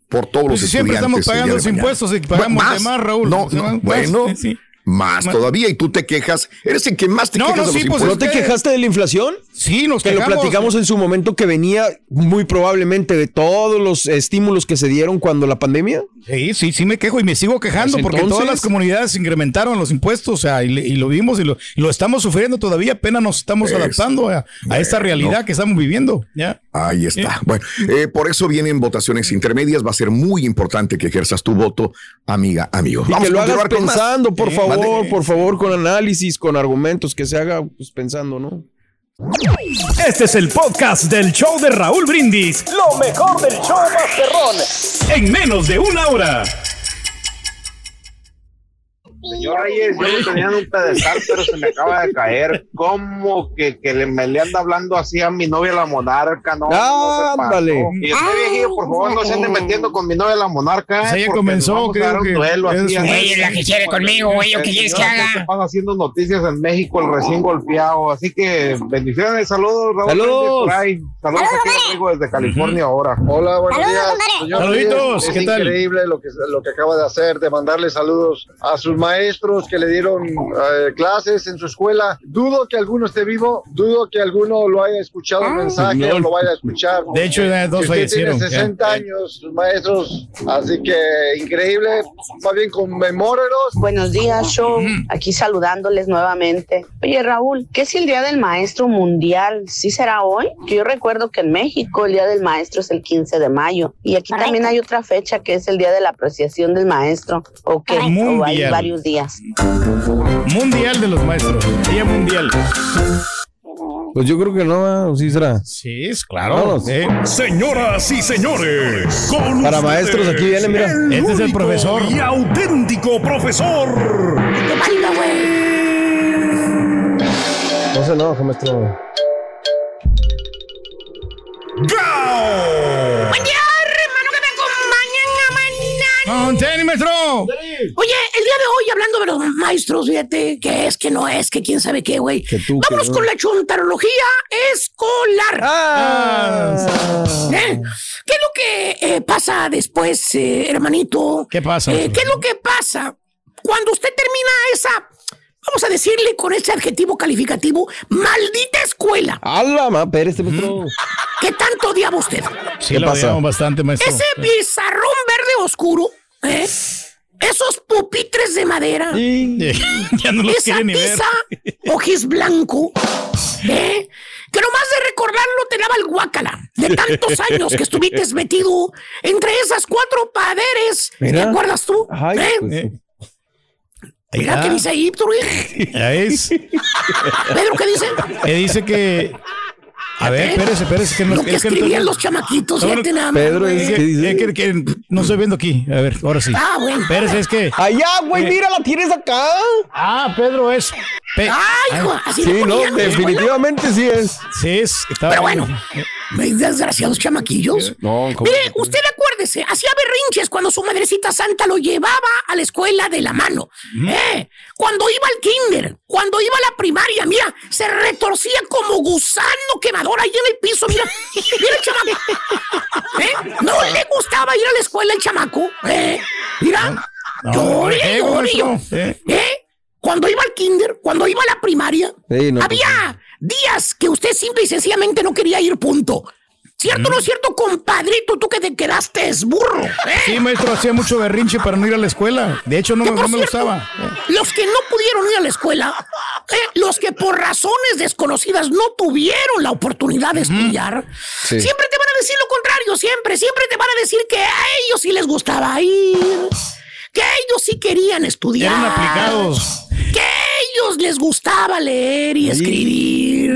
por todos Pues los si siempre estudiantes. estamos pagando los impuestos y pagamos Más. de más, Raúl. No, no, bueno, sí. Más todavía. Y tú te quejas. Eres el que más te No, quejas no, de los sí, pues. ¿No te quejaste de la inflación? Sí, nos Que lo quejamos. platicamos en su momento que venía muy probablemente de todos los estímulos que se dieron cuando la pandemia. Sí, sí, sí me quejo y me sigo quejando Pues porque entonces- todas las comunidades incrementaron los impuestos, o sea, y, le- y lo vimos y lo, y lo estamos sufriendo todavía, apenas nos estamos Es- adaptando a, a esta realidad que estamos viviendo. ¿ya? Ahí está. Bueno, eh, por eso vienen votaciones intermedias. Va a ser muy importante que ejerzas tu voto, amiga, amigo. Y Vamos que lo a hagas con pensando, por Eh, favor, por favor, con análisis, con argumentos, que se haga pues, pensando, ¿no? Este es el podcast del show de Raúl Brindis. Lo mejor del show Masterrón. En menos de una hora. Señor Reyes, yo lo tenía en un pedestal, pero se me acaba de caer. ¿Cómo que, que le, me le anda hablando así a mi novia la monarca? No, no. Ándale. Y usted, viejillo, por favor, no se ande metiendo con mi novia la monarca. Pues eh, ella comenzó, creo que duelo es así, su- así. Ella es la que quiere conmigo, güey. ¿Yo qué quieres que haga? pasa haciendo noticias en México, el recién golpeado. Así que bendiciones, saludos, Raúl. Saludos. Ahí. Saludos aquí a Rodrigo desde California ahora. Hola, buenos Saludos, días. Señor Saluditos, Reyes, ¿qué es tal? increíble lo que, lo que acaba de hacer, de mandarle saludos a sus maestros que le dieron eh, clases en su escuela. Dudo que alguno esté vivo, dudo que alguno lo haya escuchado el mensaje no. o lo vaya a escuchar. De hecho, ya dos Si fallecieron. Tiene ya. 60 años, sus maestros, así que increíble. Más bien conmemórelos. Buenos días, show. Aquí saludándoles nuevamente. Oye, Raúl, ¿qué es el Día del Maestro Mundial? ¿Sí será hoy? Que yo recuerdo que en México el Día del Maestro es el 15 de mayo. Y aquí Correcto. también hay otra fecha que es el Día de la Apreciación del Maestro. ¿O qué? Correcto. O hay Mundial. Días. Mundial de los maestros. Día mundial. Pues yo creo que no, ¿va? ¿o sí será? Sí, es claro. Vámonos. eh. Señoras y señores, con Para ustedes, maestros, aquí viene, mira. Este es el profesor. Y auténtico profesor. No se enoja, maestro. Que me acompañan a mañana. ¡Oh, tenis, maestro! Oye, el día de hoy, hablando de los maestros, fíjate, que es, que no es, que quién sabe qué, güey. no. con la chuntarología escolar. Ah. ¿Eh? ¿Qué es lo que eh, pasa después, eh, hermanito? ¿Qué pasa? Eh, ¿Qué es lo que pasa cuando usted termina esa, vamos a decirle con ese adjetivo calificativo, maldita escuela? ¡Hala, ma! Espérate, maestro. ¿Qué tanto odiaba usted? Sí, ¿Qué lo pasa? bastante, maestro. Ese pizarrón verde oscuro, ¿eh? Esos pupitres de madera. ya no los esa quiere ni ver. ojis blanco, ¿eh? Que nomás de recordarlo te daba el guácala. De tantos años que estuviste metido entre esas cuatro paderes. ¿Te Mira. acuerdas tú? Ay, ¿Eh? pues, Mira Ah. qué dice ahí. Pedro, ¿qué dice? Que dice que. A ver, espérese, espérese. Que no, Lo que es que escribían los chamaquitos, No, fíjate nada más. Pedro es que- es que, que no estoy viendo aquí. A ver, ahora sí. Ah, bueno. Espérese, es que. Allá, güey, Eh. mira, la tienes acá. Ah, Pedro es. Pe- Ay, hijo, así Sí, no, definitivamente sí es. Sí, es. estaba- Pero bueno, desgraciados chamaquillos. No, ¿cómo? Mire, usted acuérdese, hacía berrinches cuando su madrecita santa lo llevaba a la escuela de la mano. ¿Eh? Cuando iba al kinder, cuando iba a la primaria, mira, se retorcía como gusano quemador ahí en el piso, mira. Mira el chamaco. ¿Eh? No le gustaba ir a la escuela el chamaco. ¿Eh? Mira. No, Llore, rejego, llore. Eh. ¿Eh? Cuando iba al kinder, cuando iba a la primaria, Sí, no, había días que usted simple y sencillamente no quería ir, punto. ¿Cierto o no es cierto, compadrito? Tú que te quedaste es burro. ¿eh? Sí, maestro, hacía mucho berrinche para no ir a la escuela. De hecho, no, me, no me cierto, gustaba. Los que no pudieron ir a la escuela, eh, los que por razones desconocidas no tuvieron la oportunidad de estudiar, Sí. siempre te van a decir lo contrario, siempre, siempre te van a decir que a ellos sí les gustaba ir, que ellos sí querían estudiar. Eran aplicados. Que a ellos les gustaba leer y escribir.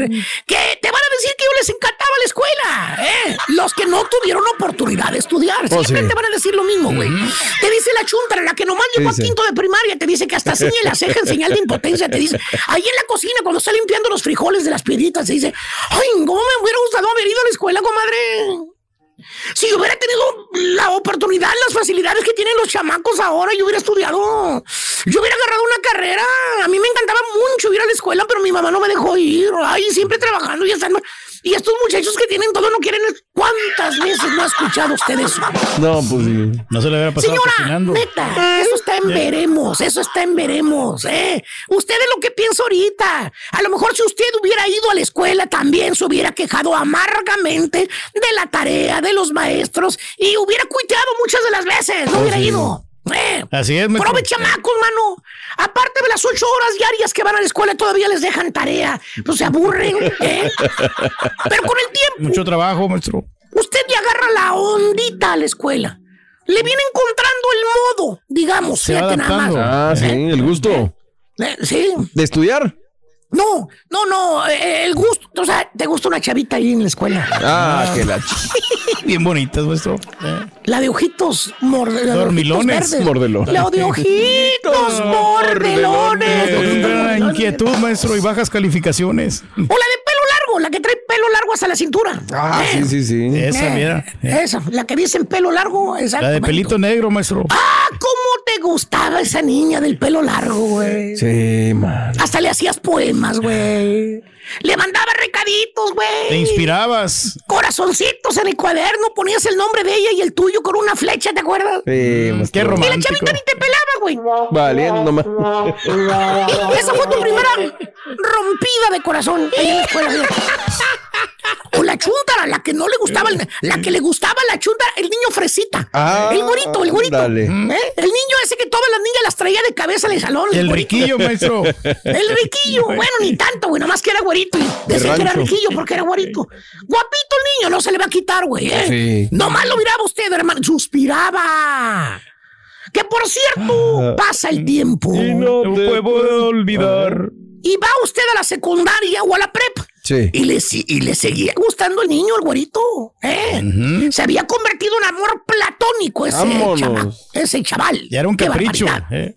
Que te van a decir que a ellos les encantaba la escuela. ¿eh? Los que no tuvieron oportunidad de estudiar. Oh, Siempre sí. te van a decir lo mismo, güey. Te dice la chunta, la que nomás llegó a dice? quinto de primaria, te dice que hasta ciñe la ceja en señal de impotencia. Te dice, ahí en la cocina, cuando está limpiando los frijoles de las piedritas, te dice, ay, ¿cómo me hubiera gustado haber ido a la escuela, comadre? Si yo hubiera tenido la oportunidad, las facilidades que tienen los chamacos ahora, yo hubiera estudiado. Yo hubiera agarrado una carrera. A mí me encantaba mucho ir a la escuela, pero mi mamá no me dejó ir. Ay, siempre trabajando y están. Y estos muchachos que tienen todo no quieren. ¿Cuántas veces no ha escuchado usted eso? No, pues sí. No se le hubiera pasado Señora, cocinando. neta, eso está en veremos, eso está en veremos, ¿eh? Usted es lo que piensa ahorita. A lo mejor si usted hubiera ido a la escuela, también se hubiera quejado amargamente de la tarea de los maestros y hubiera cuiteado muchas de las veces, no Oh, hubiera sí. ido. ¿eh? Así es, maestro. Prove chamacos, mano. Aparte de las ocho horas diarias que van a la escuela, todavía les dejan tarea. Pues se aburren, ¿eh? Pero con el tiempo, Mucho trabajo, maestro. Usted le agarra la ondita a la escuela. Le viene encontrando el modo, digamos, Se fíjate nada más. Ah, sí, el gusto. Eh, sí. ¿De estudiar? No, no, no, eh, el gusto, o sea, te gusta una chavita ahí en la escuela. Ah, que la Bien bonitas, maestro. Eh. La de ojitos morde- Dormilones. Mordelones. La de ojitos mordelones. Inquietud, maestro, y bajas calificaciones. O la de la que trae pelo largo hasta la cintura. Ah, sí, sí, sí. Esa, Eh, mira. Esa, la que dice en pelo largo. La de pelito negro, maestro. Ah, ¿cómo te gustaba esa niña del pelo largo, güey? Sí, man. Hasta le hacías poemas, güey. Le mandaba recaditos, güey. Te inspirabas. Corazoncitos en el cuaderno, ponías el nombre de ella y el tuyo con una flecha, ¿te acuerdas? Sí, Qué maestro. Y la romántico. chavita ni te pelaba, güey. Valiendo nomás. Esa fue tu primera rompida de corazón ahí en la escuela. O la chuntara, la que no le gustaba, el- la que le gustaba la chuntara, el niño fresita. Ah, el güerito, el güerito. dale. ¿Eh? El niño ese que todas las niñas las traía de cabeza en el salón. El güerito. riquillo, maestro. El riquillo, bueno, ni tanto, güey, nomás que era güerito. Y decía que era riquillo porque era güerito. Guapito el niño, no se le va a quitar, güey. ¿eh? Sí. Nomás lo miraba usted, hermano. Suspiraba. Que por cierto, pasa el tiempo. No puedo olvidar. Y va usted a la secundaria o a la prepa. Sí. Y le, y le seguía gustando el niño, el güerito. ¿eh? Se había convertido en amor platónico ese chaval. Ese chaval. Ya era un capricho. eh.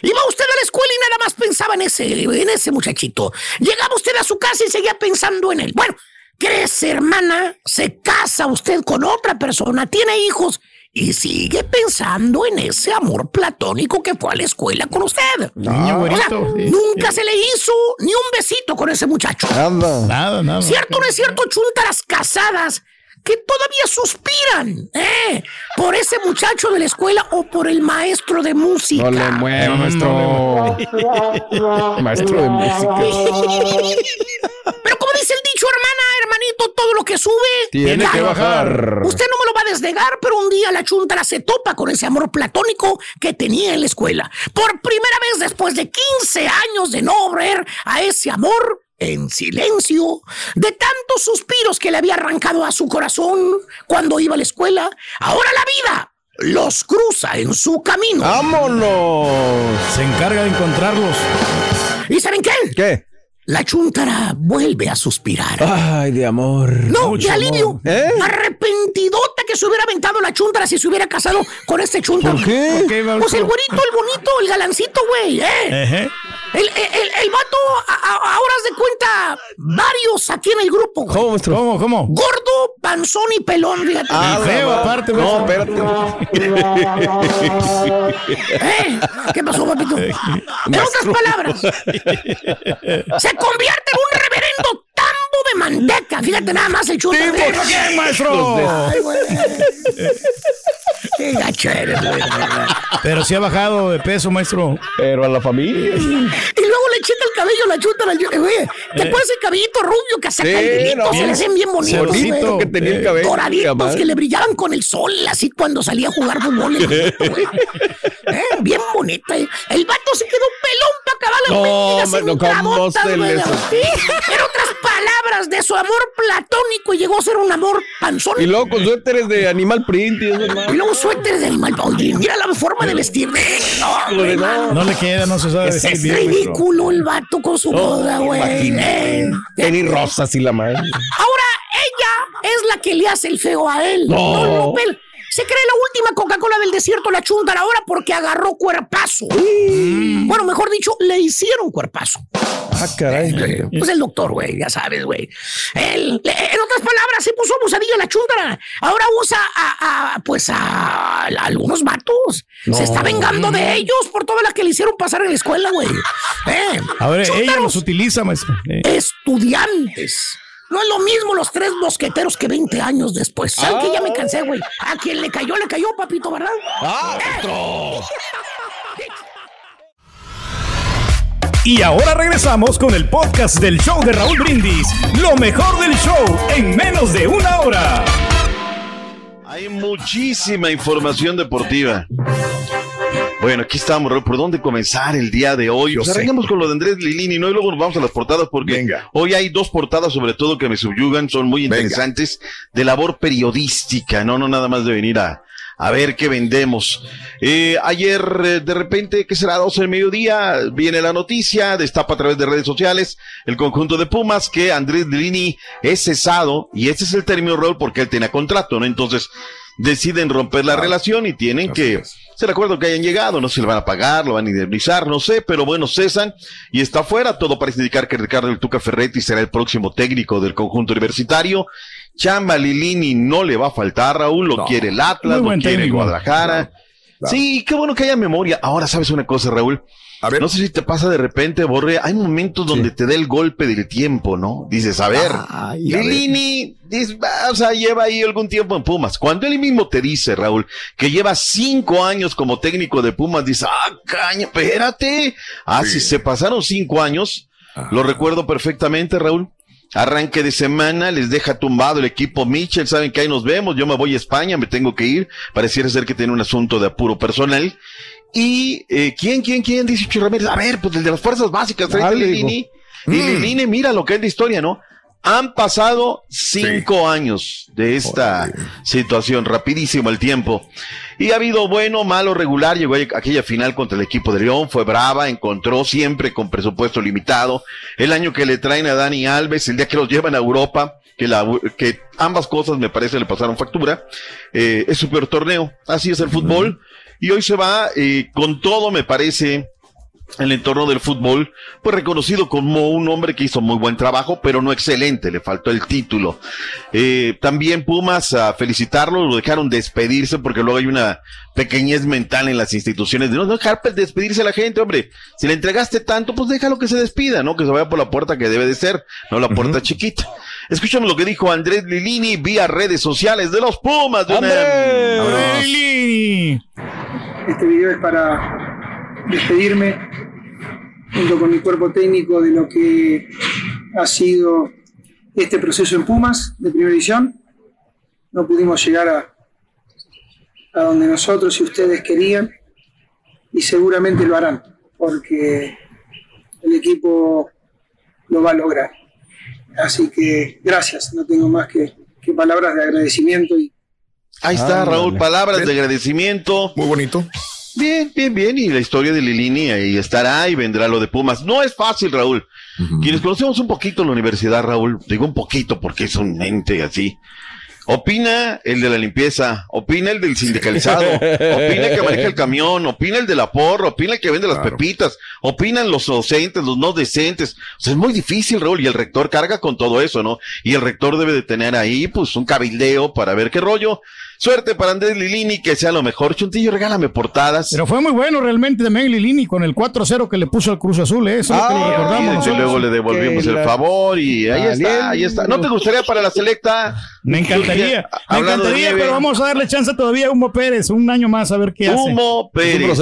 Iba usted a la escuela y nada más pensaba en ese, en ese muchachito. Llegaba usted a su casa y seguía pensando en él. Bueno, crece, hermana, se casa usted con otra persona, tiene hijos y sigue pensando en ese amor platónico que fue a la escuela con usted. Niño O sea, sí. nunca se le hizo ni un besito con ese muchacho. Nada. Nada, nada. ¿Cierto o no es cierto, chuntaras casadas que todavía suspiran eh, por ese muchacho de la escuela o por el maestro de música? No le mueva, maestro. Maestro de música. Pero como dice el dicho, hermana, todo lo que sube Tiene que bajar. Usted no me lo va a desnegar, pero un día la chuntara se topa con ese amor platónico que tenía en la escuela. Por primera vez después de 15 años de no ver a ese amor en silencio, de tantos suspiros que le había arrancado a su corazón cuando iba a la escuela, ahora la vida los cruza en su camino. ¡Vámonos! Se encarga de encontrarlos. ¿Y saben qué? ¿Qué? La chuntara vuelve a suspirar. Ay, de amor. No, de alivio. ¿Eh? Arrepentidota que se hubiera aventado la chuntara si se hubiera casado con este chuntara. ¿Por qué? ¿Por qué, maestro? Pues el güerito, el bonito, el galancito, güey, ¿eh? El, el, el, el vato, a- a- ahora haz de cuenta, varios aquí en el grupo, güey. ¿Cómo, maestro? ¿Cómo, cómo? Gordo, panzón y pelón, fíjate. Ah, feo, aparte, No, espérate. ¿Eh? ¿Qué pasó, papito? En otras palabras, se convierte en un reverendo de manteca. Fíjate nada más el chuntara. ¿Por qué, maestro? Ay, güey. Qué gacho eres, güey. Pero sí ha bajado de peso, maestro. Pero a la familia. Y luego le chita el cabello la chuta. La, güey, ¿te acuerdas el cabellito rubio que hacía Sí, caldinitos? no, se le hacen bien bonitos, Bonito güey. que tenía el cabello. Doraditos jamás. que le brillaban con el sol, así cuando salía a jugar fútbol. el güey. Eh, Bien bonito. eh. El vato se quedó pelón para acabar las No, no, ¿cómo entradotas, se güey. les- En otras palabras, de su amor platónico llegó a ser un amor panzón. Y luego con suéteres de animal print y eso, más. Y luego suéter de animal. Oye, mira la forma de vestir. No, güey, no. No le queda, no se sabe es maestro. ridículo el vato con su boda, güey. Eh, Tenis rosas y la madre. Ahora ella es la que le hace el feo a él. No. Se cree la última Coca-Cola del desierto, la chuntara ahora porque agarró cuerpazo. Bueno, mejor dicho, le hicieron cuerpazo. Ah, caray. Pues el doctor, güey, ya sabes, güey. En otras palabras, se puso abusadillo la chuntara. Ahora usa a, a, pues a, a algunos vatos. Se está vengando de ellos por toda la que le hicieron pasar en la escuela, güey. Eh, A ver, ella los utiliza, maestro. Eh. estudiantes. No es lo mismo los tres mosqueteros que 20 años después. ¿Sabes que ya me cansé, güey? A quien le cayó, le cayó, papito, ¿verdad? ¡Ah, Y ahora regresamos con el podcast del show de Raúl Brindis. Lo mejor del show en menos de una hora. Hay muchísima información deportiva. Bueno, aquí estamos. ¿Por dónde comenzar el día de hoy? Yo Pues arranquemos con lo de Andrés Lilini, ¿no? Y luego nos vamos a las portadas porque Venga. hoy hay dos portadas, sobre todo, que me subyugan, son muy Venga. interesantes, de labor periodística, no, no nada más de venir a, a ver qué vendemos. Eh, ayer, eh, de repente, ¿qué será? 12 del mediodía, viene la noticia, destapa a través de redes sociales el conjunto de Pumas que Andrés Lilini es cesado, y ese es el término, Raúl, porque él tenía contrato, ¿no? Entonces, deciden romper la relación y tienen que ser acuerdo que hayan llegado, no sé si le van a pagar, lo van a indemnizar, no sé, pero bueno, cesan y está fuera. Todo parece indicar que Ricardo El Tuca Ferretti será el próximo técnico del conjunto universitario. Chamba Lilini no le va a faltar, Raúl, lo quiere el Atlas, lo quiere el técnico. Guadalajara. Claro. Sí, qué bueno que haya memoria. Ahora, ¿sabes una cosa, Raúl? A ver. No sé si te pasa de repente, Borre, hay momentos donde te da el golpe del tiempo, ¿no? Dices, a ver, Ay, a. Lilini, "Ah, o sea, lleva ahí algún tiempo en Pumas. Cuando él mismo te dice, Raúl, que lleva cinco años como técnico de Pumas, dices, ah, caña, espérate. Ah, si se pasaron cinco años, lo recuerdo perfectamente, Raúl. Arranque de semana, les deja tumbado el equipo Mitchell, saben que ahí nos vemos, yo me voy a España, me tengo que ir, pareciera ser que tiene un asunto de apuro personal. Y, eh, ¿quién, quién, quién? Dice Chuy Ramírez, a ver, pues el de las fuerzas básicas, trae Lilini. digo. Y Lilini, mira lo que es de historia, ¿no? Han pasado cinco años de esta situación, rapidísimo el tiempo. Y ha habido bueno, malo, regular. Llegó aquella final contra el equipo de León, fue brava, encontró siempre con presupuesto limitado. El año que le traen a Dani Alves, el día que los llevan a Europa, que, la, que ambas cosas me parece le pasaron factura. Eh, es su peor torneo, así es el fútbol. Y hoy se va eh, con todo, me parece, el entorno del fútbol, pues reconocido como un hombre que hizo muy buen trabajo, pero no excelente, le faltó el título. Eh, también Pumas a felicitarlo, lo dejaron despedirse porque luego hay una pequeñez mental en las instituciones de no dejar pues, despedirse a la gente, hombre. Si le entregaste tanto, pues déjalo que se despida, ¿no? Que se vaya por la puerta que debe de ser, no la puerta chiquita. Escuchamos lo que dijo Andrés Lilini vía redes sociales de los Pumas. de UNAM. Este video es para despedirme junto con mi cuerpo técnico de lo que ha sido este proceso en Pumas de primera edición. No pudimos llegar a, a donde nosotros y ustedes querían y seguramente lo harán porque el equipo lo va a lograr. Así que gracias, no tengo más que, que palabras de agradecimiento y Ahí está, Raúl, vale. palabras de agradecimiento. Muy bonito. Bien, bien, bien. Y la historia de Lilini ahí estará y vendrá lo de Pumas. No es fácil, Raúl. Quienes conocemos un poquito la universidad, Raúl, digo un poquito porque es un ente así. Opina el de la limpieza, opina el del sindicalizado, opina el que maneja el camión, opina el de la porra, opina el que vende las pepitas, opinan los docentes, los no decentes. O sea, es muy difícil, Raúl, y el rector carga con todo eso, ¿no? Y el rector debe de tener ahí, pues, un cabildeo para ver qué rollo. Suerte para Andrés Lilini, que sea lo mejor. Chuntillo, regálame portadas. Pero fue muy bueno realmente también Lilini con el 4-0 que le puso al Cruz Azul, ¿eh? eso es lo que le Y recordamos. nosotros. luego le devolvimos el la- favor y ahí está, ahí está. ¿No te gustaría para la selecta? Me encantaría, me de encantaría, pero vamos a darle chance todavía a Humo Pérez, un año más a ver qué hace. Humo Pérez.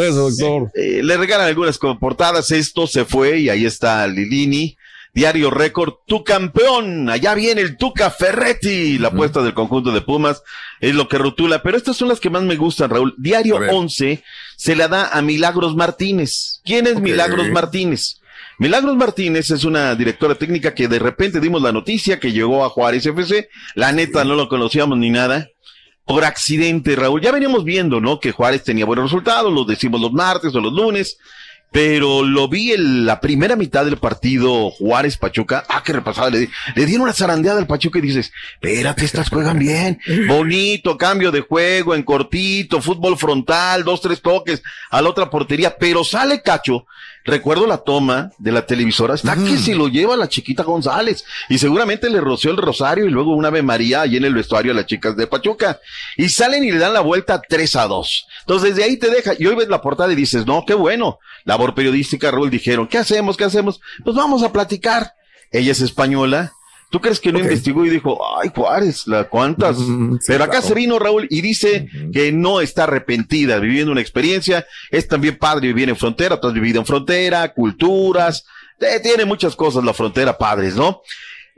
Eh, le regalan algunas portadas. Esto se fue y ahí está Lilini. Diario Récord, tu campeón. Allá viene el Tuca Ferretti. La apuesta del conjunto de Pumas es lo que rotula. Pero estas son las que más me gustan, Raúl. Diario 11 se la da a Milagros Martínez. ¿Quién es Milagros Martínez? Milagros Martínez es una directora técnica que de repente dimos la noticia que llegó a Juárez FC. La neta no lo conocíamos ni nada por accidente, Raúl. Ya veníamos viendo, ¿no? Que Juárez tenía buenos resultados, los decimos los martes o los lunes, pero lo vi en la primera mitad del partido Juárez Pachuca. Ah, qué repasada, le, di- le dieron una zarandeada al Pachuca y dices, espérate, estas juegan bien. Bonito, cambio de juego, en cortito, fútbol frontal, dos, tres toques a la otra portería, pero sale Cacho. Recuerdo la toma de la televisora, está que se lo lleva la chiquita González y seguramente le roció el rosario y luego una Ave María ahí en el vestuario a las chicas de Pachuca y salen y le dan la vuelta 3 a 2. Entonces desde ahí te deja y hoy ves la portada y dices, no, qué bueno. Labor periodística, Raúl, dijeron, ¿qué hacemos? ¿Qué hacemos? Pues vamos a platicar. Ella es española. ¿Tú crees que no investigó y dijo, ay, Juárez, la cuántas? Pero acá claro. se vino Raúl y dice que no está arrepentida, viviendo una experiencia. Es también padre vivir en frontera, tú has vivido en frontera, culturas, eh, tiene muchas cosas la frontera, padres, ¿no?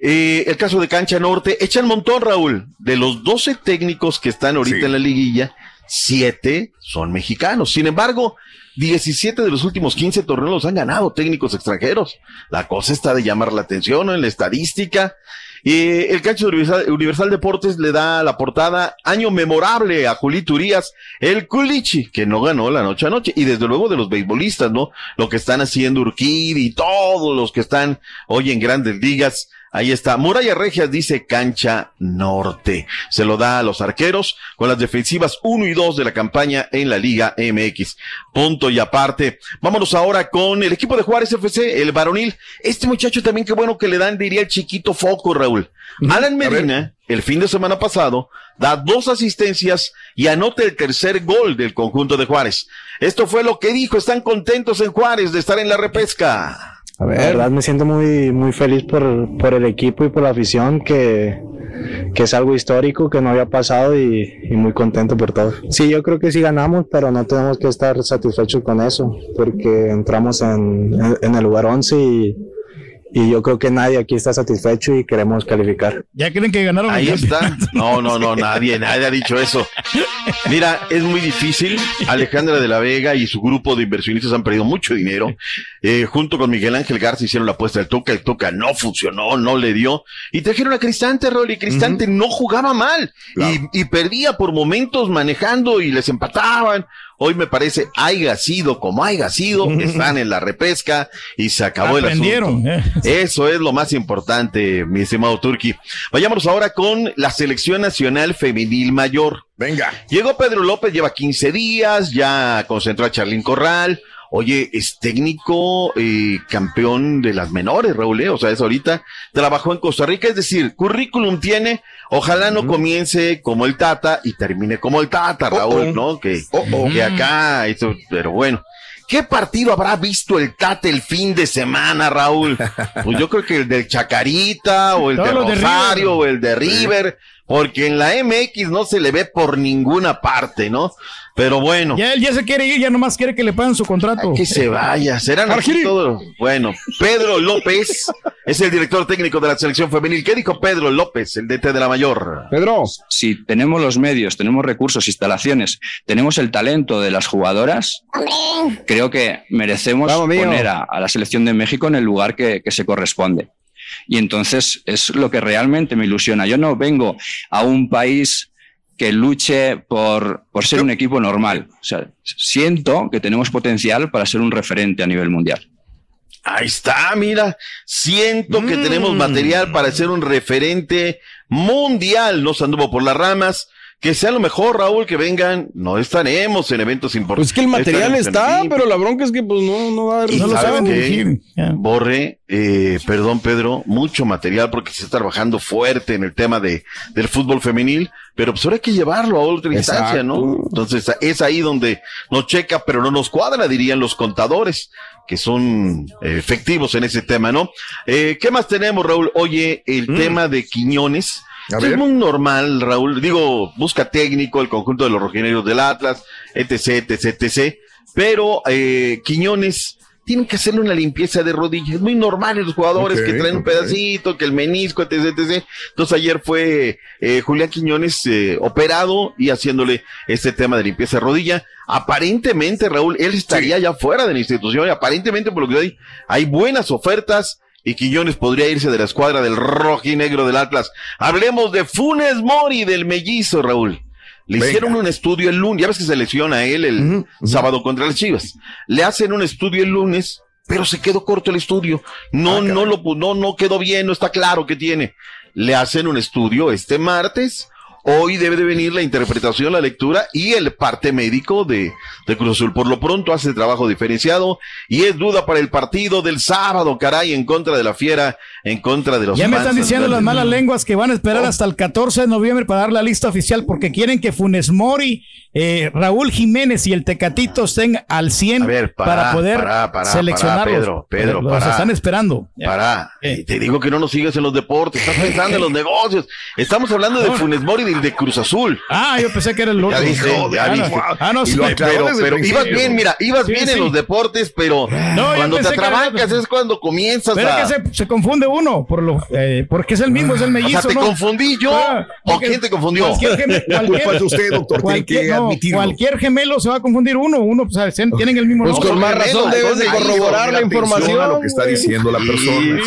Eh, el caso de Cancha Norte, echa el montón, Raúl. De los 12 técnicos que están ahorita en la liguilla, 7 son mexicanos. Sin embargo, 17 de los últimos 15 torneos los han ganado técnicos extranjeros. La cosa está de llamar la atención en la estadística. Eh, el Cancho de Universal, Deportes le da la portada año memorable a Julito Urias, el Culichi, que no ganó la noche a noche, y desde luego de los beisbolistas, ¿no? Lo que están haciendo Urquidi y todos los que están hoy en grandes ligas. Ahí está. Muralla Regias dice cancha norte. Se lo da a los arqueros con las defensivas 1 y 2 de la campaña en la Liga MX. Punto y aparte. Vámonos ahora con el equipo de Juárez FC, el varonil. Este muchacho también, qué bueno que le dan, diría el chiquito foco, Raúl. Alan Medina, el fin de semana pasado, da dos asistencias y anota el tercer gol del conjunto de Juárez. Esto fue lo que dijo. Están contentos en Juárez de estar en la repesca. La verdad me siento muy, muy feliz por, por el equipo y por la afición, que, que es algo histórico que no había pasado y, y muy contento por todo. Sí, yo creo que sí ganamos, pero no tenemos que estar satisfechos con eso, porque entramos en, en el lugar 11 y, y yo creo que nadie aquí está satisfecho y queremos calificar. Ya creen que ganaron Ahí está. No, no, no, nadie, nadie ha dicho eso. Mira, es muy difícil. Alejandra de la Vega y su grupo de inversionistas han perdido mucho dinero. Eh, junto con Miguel Ángel Garza hicieron la apuesta del Tuca. El Tuca no funcionó, no le dio. Y trajeron a Cristante, Rolly. Cristante no jugaba mal. Y, y perdía por momentos manejando y les empataban. Hoy me parece, haya sido como haya sido, están en la repesca y se acabó el asunto. eh. Eso es lo más importante, mi estimado Turki. Vayámonos ahora con la selección nacional femenil mayor. Venga. Llegó Pedro López, lleva 15 días, ya concentró a Charlín Corral. Oye, es técnico eh, campeón de las menores, Raúl, ¿eh? o sea, es ahorita, trabajó en Costa Rica, es decir, currículum tiene, ojalá no comience como el Tata y termine como el Tata, Raúl, ¿no? Que, que acá, eso, pero bueno. ¿Qué partido habrá visto el Tata el fin de semana, Raúl? Pues yo creo que el del Chacarita, o el de Todos los de Rosario, o el de River, porque en la MX no se le ve por ninguna parte, ¿no? Pero bueno. Ya él ya se quiere ir, ya nomás quiere que le paguen su contrato. Que se vaya, serán aquí todos. Bueno, Pedro López es el director técnico de la selección femenil. ¿Qué dijo Pedro López, el DT de la mayor? Pedro. Si tenemos los medios, tenemos recursos, instalaciones, tenemos el talento de las jugadoras, creo que merecemos Vamos, poner a, a la selección de México en el lugar que, que se corresponde. Y entonces es lo que realmente me ilusiona. Yo no vengo a un país que luche por, por ser un equipo normal. O sea, siento que tenemos potencial para ser un referente a nivel mundial. Ahí está, mira. Siento que tenemos Mm. material para ser un referente mundial. No se anduvo por las ramas. Que sea lo mejor, Raúl, que vengan. No estaremos en eventos importantes. Pues que el material está, pero la bronca es que pues no, no va a haber Y resultado. ¿sabes qué? Borre, eh, perdón Pedro, mucho material porque se está trabajando fuerte en el tema de, del fútbol femenil, pero pues ahora hay que llevarlo a otra instancia, ¿no? Entonces es ahí donde nos checa, pero no nos cuadra, dirían los contadores, que son eh, efectivos en ese tema, ¿no? Eh, ¿Qué más tenemos, Raúl? Oye, el tema de Quiñones. Es muy normal, Raúl. Digo, busca técnico, el conjunto de los rojinegros del Atlas, etc, etc, etc. Pero eh, Quiñones tienen que hacerle una limpieza de rodillas. Es muy normal en los jugadores que traen un pedacito, que el menisco, etc, etc. Entonces ayer fue eh, Julián Quiñones eh, operado y haciéndole este tema de limpieza de rodilla. Aparentemente, Raúl, él estaría ya fuera de la institución y aparentemente, por lo que hay, hay buenas ofertas y Quiñones podría irse de la escuadra del rojinegro del Atlas. Hablemos de Funes Mori del mellizo, Raúl. Le Venga. hicieron un estudio el lunes, ya ves que se lesiona él el sábado contra las Chivas. Le hacen un estudio el lunes, pero se quedó corto el estudio. No, no lo, no, no quedó bien, no está claro qué tiene. Le hacen un estudio este martes. Hoy debe de venir la interpretación, la lectura y el parte médico de, de Cruz Azul. Por lo pronto hace trabajo diferenciado y es duda para el partido del sábado, caray, en contra de la Fiera, en contra de los Ya me están diciendo las malas lenguas que van a esperar hasta el 14 de noviembre para dar la lista oficial porque quieren que Funes Mori, eh, Raúl Jiménez y el Tecatito estén al 100 para, para poder para, para, seleccionarlos. Pedro, Pedro, los están esperando. Para. Te digo que no nos sigas en los deportes, estás pensando en los negocios. Estamos hablando de Funes Mori y de Cruz Azul. Ah, yo pensé que era el otro. Ya dije, ya Ah, no. Ah, no, sí. lo aclaró pero, el pero ibas bien, mira, ibas Sí, bien sí. en los deportes, pero yo cuando te era atrabancas es cuando comienzas Pero a... es que se, se confunde uno por lo, eh, porque es el mismo, es el mellizo. O sea, ¿te ¿no? confundí yo? Ah, ¿O porque quién te confundió? Cualquier, geme- La culpa cualquier- es de usted, doctor, tiene que cualquier- no, cualquier gemelo se va a confundir uno, uno, pues, ¿sabes? tienen el mismo Pues nombre. con más razón debes de corroborar la información. a lo que está diciendo la persona.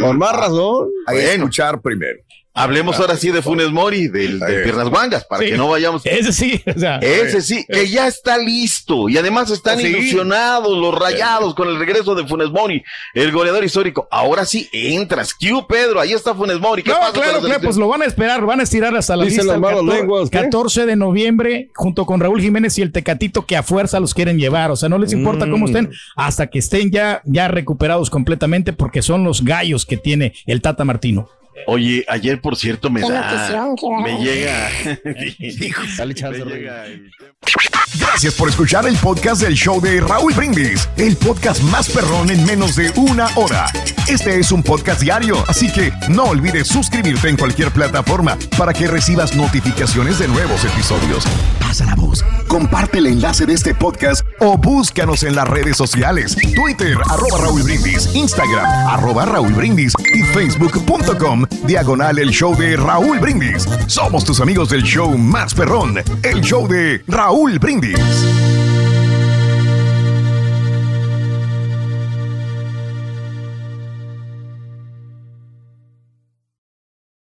Con más razón. Hay que escuchar primero. Hablemos ahora sí de Funes Mori, del, de Eh. Piernas Guangas, para Sí. que no vayamos... Ese sí, o sea. Ese sí, que ya está listo. Y además están Sí. ilusionados los rayados con el regreso de Funes Mori, el goleador histórico. Ahora sí entras. Q, Pedro, ahí está Funes Mori. ¿Qué No, pasa claro, la claro, pues lo van a esperar, van a estirar hasta la Dicen lista. las el malas 14, lenguas, ¿qué? 14 de noviembre, junto con Raúl Jiménez y el Tecatito, que a fuerza los quieren llevar. O sea, no les importa Mm. cómo estén, hasta que estén ya, ya recuperados completamente, porque son los gallos que tiene el Tata Martino. Oye, ayer, por cierto, me da... notición, Me llega... Dale chance, me Rey. llega el- Gracias por escuchar el podcast del show de Raúl Brindis, el podcast más perrón en menos de una hora. Este es un podcast diario, así que no olvides suscribirte en cualquier plataforma para que recibas notificaciones de nuevos episodios. Pasa la voz, comparte el enlace de este podcast o búscanos en las redes sociales, Twitter, arroba Raúl Brindis, Instagram, arroba Raúl Brindis y facebook.com, diagonal el show de Raúl Brindis. Somos tus amigos del show más perrón, el show de Raúl Brindis.